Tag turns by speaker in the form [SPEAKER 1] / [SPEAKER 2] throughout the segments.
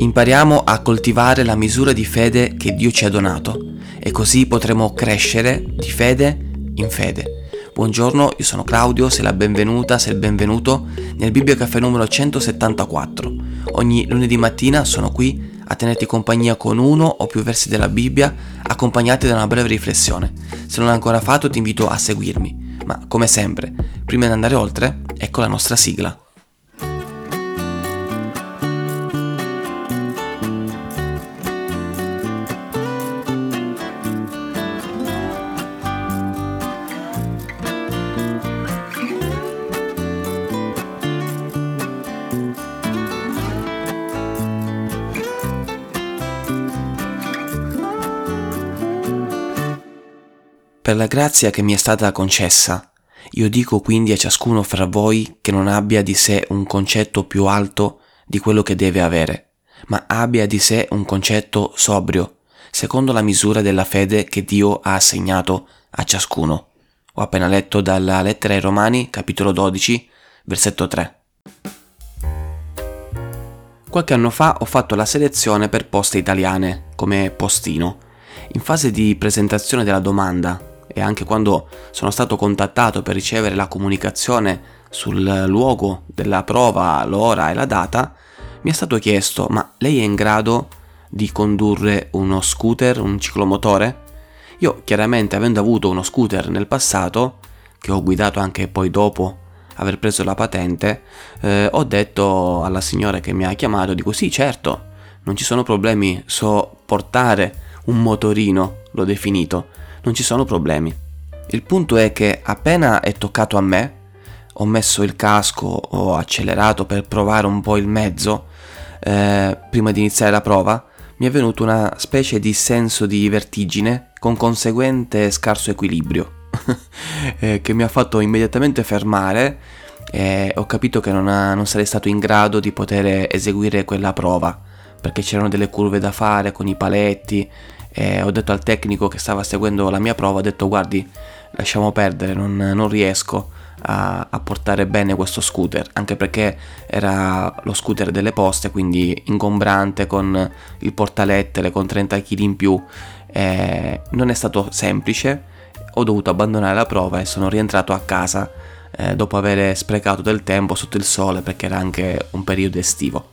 [SPEAKER 1] Impariamo a coltivare la misura di fede che Dio ci ha donato e così potremo crescere di fede in fede. Buongiorno, io sono Claudio, sei la benvenuta, sei il benvenuto nel Bibbia Caffè numero 174. Ogni lunedì mattina sono qui a tenerti compagnia con uno o più versi della Bibbia accompagnati da una breve riflessione. Se non l'hai ancora fatto ti invito a seguirmi, ma come sempre, prima di andare oltre, ecco la nostra sigla. Per la grazia che mi è stata concessa, io dico quindi a ciascuno fra voi che non abbia di sé un concetto più alto di quello che deve avere, ma abbia di sé un concetto sobrio, secondo la misura della fede che Dio ha assegnato a ciascuno. Ho appena letto dalla lettera ai Romani, capitolo 12, versetto 3. Qualche anno fa ho fatto la selezione per poste italiane, come postino. In fase di presentazione della domanda e anche quando sono stato contattato per ricevere la comunicazione sul luogo della prova, l'ora e la data, mi è stato chiesto ma lei è in grado di condurre uno scooter, un ciclomotore? Io chiaramente avendo avuto uno scooter nel passato, che ho guidato anche poi dopo aver preso la patente, eh, ho detto alla signora che mi ha chiamato, dico sì certo, non ci sono problemi, so portare un motorino, l'ho definito, non ci sono problemi. Il punto è che appena è toccato a me, ho messo il casco, ho accelerato per provare un po' il mezzo, eh, prima di iniziare la prova, mi è venuto una specie di senso di vertigine con conseguente scarso equilibrio, eh, che mi ha fatto immediatamente fermare e ho capito che non, ha, non sarei stato in grado di poter eseguire quella prova, perché c'erano delle curve da fare con i paletti e ho detto al tecnico che stava seguendo la mia prova, ho detto guardi lasciamo perdere, non, non riesco a, a, portare bene questo scooter, anche perché era lo scooter delle poste, quindi ingombrante con il portalettere, con 30 kg in più, eh, non è stato semplice, ho dovuto abbandonare la prova e sono rientrato a casa eh, dopo aver sprecato del tempo sotto il sole perché era anche un periodo estivo.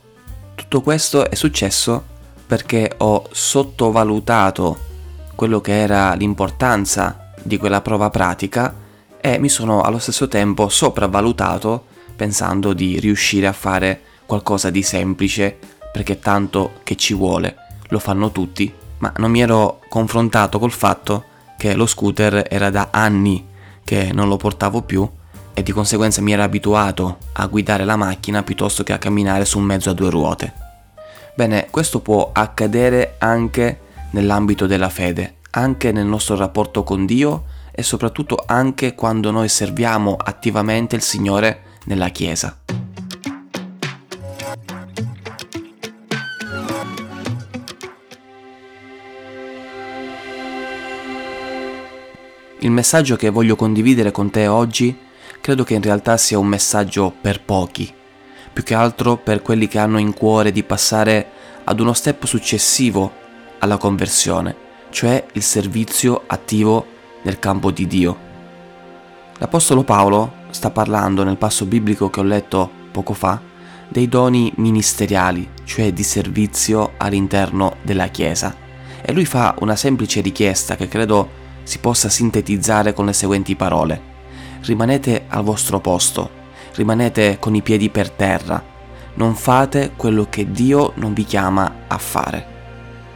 [SPEAKER 1] Tutto questo è successo perché ho sottovalutato quello che era l'importanza di quella prova pratica e mi sono allo stesso tempo sopravvalutato pensando di riuscire a fare qualcosa di semplice perché tanto che ci vuole, lo fanno tutti, ma non mi ero confrontato col fatto che lo scooter era da anni che non lo portavo più e di conseguenza mi ero abituato a guidare la macchina piuttosto che a camminare su un mezzo a due ruote. Bene, questo può accadere anche nell'ambito della fede, anche nel nostro rapporto con Dio e soprattutto anche quando noi serviamo attivamente il Signore nella Chiesa. Il messaggio che voglio condividere con te oggi credo che in realtà sia un messaggio per pochi, più che altro per quelli che hanno in cuore di passare ad uno step successivo alla conversione, cioè il servizio attivo nel campo di Dio. L'Apostolo Paolo sta parlando nel passo biblico che ho letto poco fa dei doni ministeriali, cioè di servizio all'interno della Chiesa. E lui fa una semplice richiesta che credo si possa sintetizzare con le seguenti parole. Rimanete al vostro posto, rimanete con i piedi per terra, non fate quello che Dio non vi chiama a fare.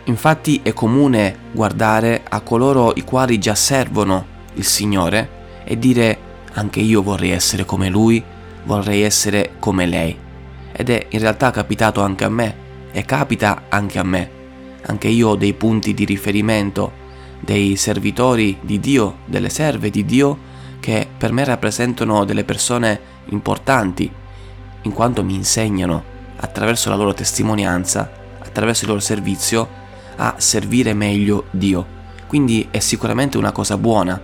[SPEAKER 1] Infatti è comune guardare a coloro i quali già servono il Signore e dire anche io vorrei essere come Lui, vorrei essere come lei. Ed è in realtà capitato anche a me e capita anche a me. Anche io ho dei punti di riferimento, dei servitori di Dio, delle serve di Dio che per me rappresentano delle persone importanti, in quanto mi insegnano, attraverso la loro testimonianza, attraverso il loro servizio, a servire meglio Dio. Quindi è sicuramente una cosa buona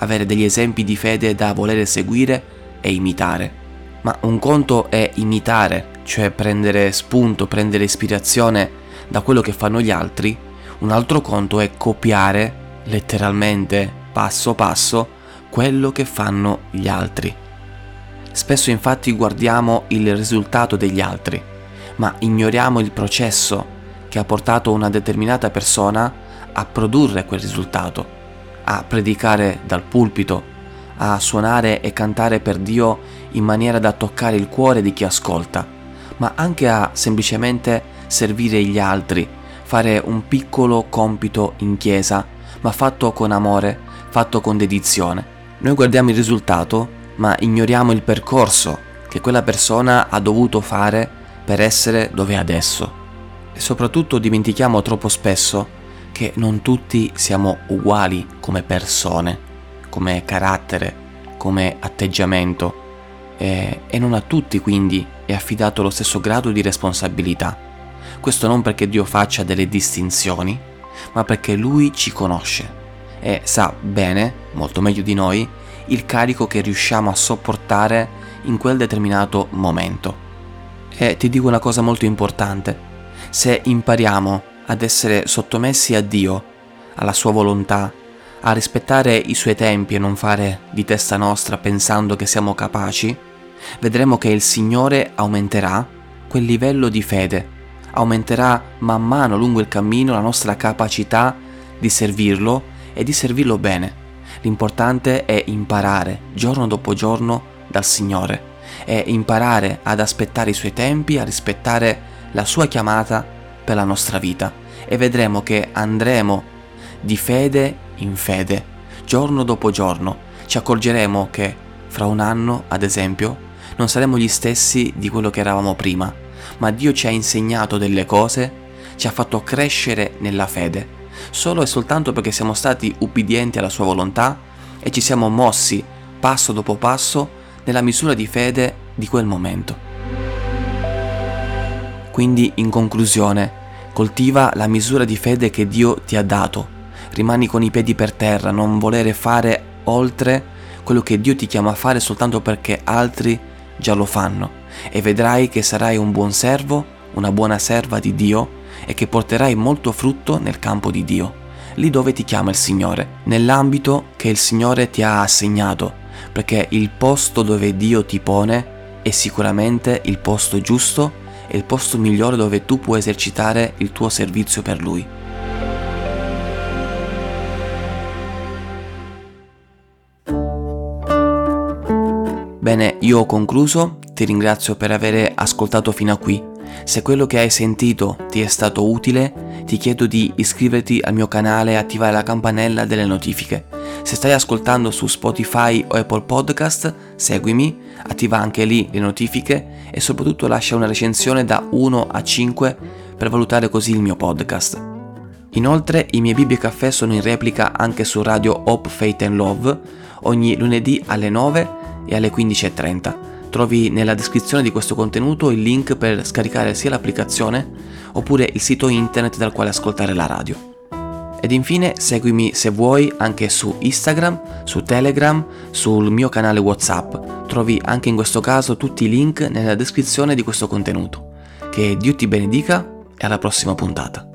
[SPEAKER 1] avere degli esempi di fede da volere seguire e imitare. Ma un conto è imitare, cioè prendere spunto, prendere ispirazione da quello che fanno gli altri, un altro conto è copiare letteralmente, passo passo, quello che fanno gli altri. Spesso infatti guardiamo il risultato degli altri, ma ignoriamo il processo che ha portato una determinata persona a produrre quel risultato, a predicare dal pulpito, a suonare e cantare per Dio in maniera da toccare il cuore di chi ascolta, ma anche a semplicemente servire gli altri, fare un piccolo compito in chiesa, ma fatto con amore, fatto con dedizione. Noi guardiamo il risultato, ma ignoriamo il percorso che quella persona ha dovuto fare per essere dove è adesso. E soprattutto dimentichiamo troppo spesso che non tutti siamo uguali come persone come carattere, come atteggiamento e, e non a tutti quindi è affidato lo stesso grado di responsabilità. Questo non perché Dio faccia delle distinzioni, ma perché Lui ci conosce e sa bene, molto meglio di noi, il carico che riusciamo a sopportare in quel determinato momento. E ti dico una cosa molto importante, se impariamo ad essere sottomessi a Dio, alla sua volontà, a rispettare i suoi tempi e non fare di testa nostra pensando che siamo capaci, vedremo che il Signore aumenterà quel livello di fede, aumenterà man mano lungo il cammino la nostra capacità di servirlo e di servirlo bene. L'importante è imparare giorno dopo giorno dal Signore. E imparare ad aspettare i suoi tempi, a rispettare la sua chiamata per la nostra vita. E vedremo che andremo di fede in fede, giorno dopo giorno, ci accorgeremo che fra un anno, ad esempio, non saremo gli stessi di quello che eravamo prima, ma Dio ci ha insegnato delle cose, ci ha fatto crescere nella fede, solo e soltanto perché siamo stati ubbidienti alla sua volontà e ci siamo mossi passo dopo passo nella misura di fede di quel momento. Quindi, in conclusione, coltiva la misura di fede che Dio ti ha dato rimani con i piedi per terra, non volere fare oltre quello che Dio ti chiama a fare soltanto perché altri già lo fanno e vedrai che sarai un buon servo, una buona serva di Dio e che porterai molto frutto nel campo di Dio, lì dove ti chiama il Signore, nell'ambito che il Signore ti ha assegnato, perché il posto dove Dio ti pone è sicuramente il posto giusto e il posto migliore dove tu puoi esercitare il tuo servizio per Lui. Bene, io ho concluso, ti ringrazio per aver ascoltato fino a qui. Se quello che hai sentito ti è stato utile, ti chiedo di iscriverti al mio canale e attivare la campanella delle notifiche. Se stai ascoltando su Spotify o Apple Podcast, seguimi, attiva anche lì le notifiche e soprattutto lascia una recensione da 1 a 5 per valutare così il mio podcast. Inoltre i miei Bibbie Caffè sono in replica anche su Radio Hope, Faith and Love ogni lunedì alle 9 e alle 15.30. Trovi nella descrizione di questo contenuto il link per scaricare sia l'applicazione oppure il sito internet dal quale ascoltare la radio. Ed infine seguimi se vuoi anche su Instagram, su Telegram, sul mio canale WhatsApp. Trovi anche in questo caso tutti i link nella descrizione di questo contenuto. Che Dio ti benedica e alla prossima puntata.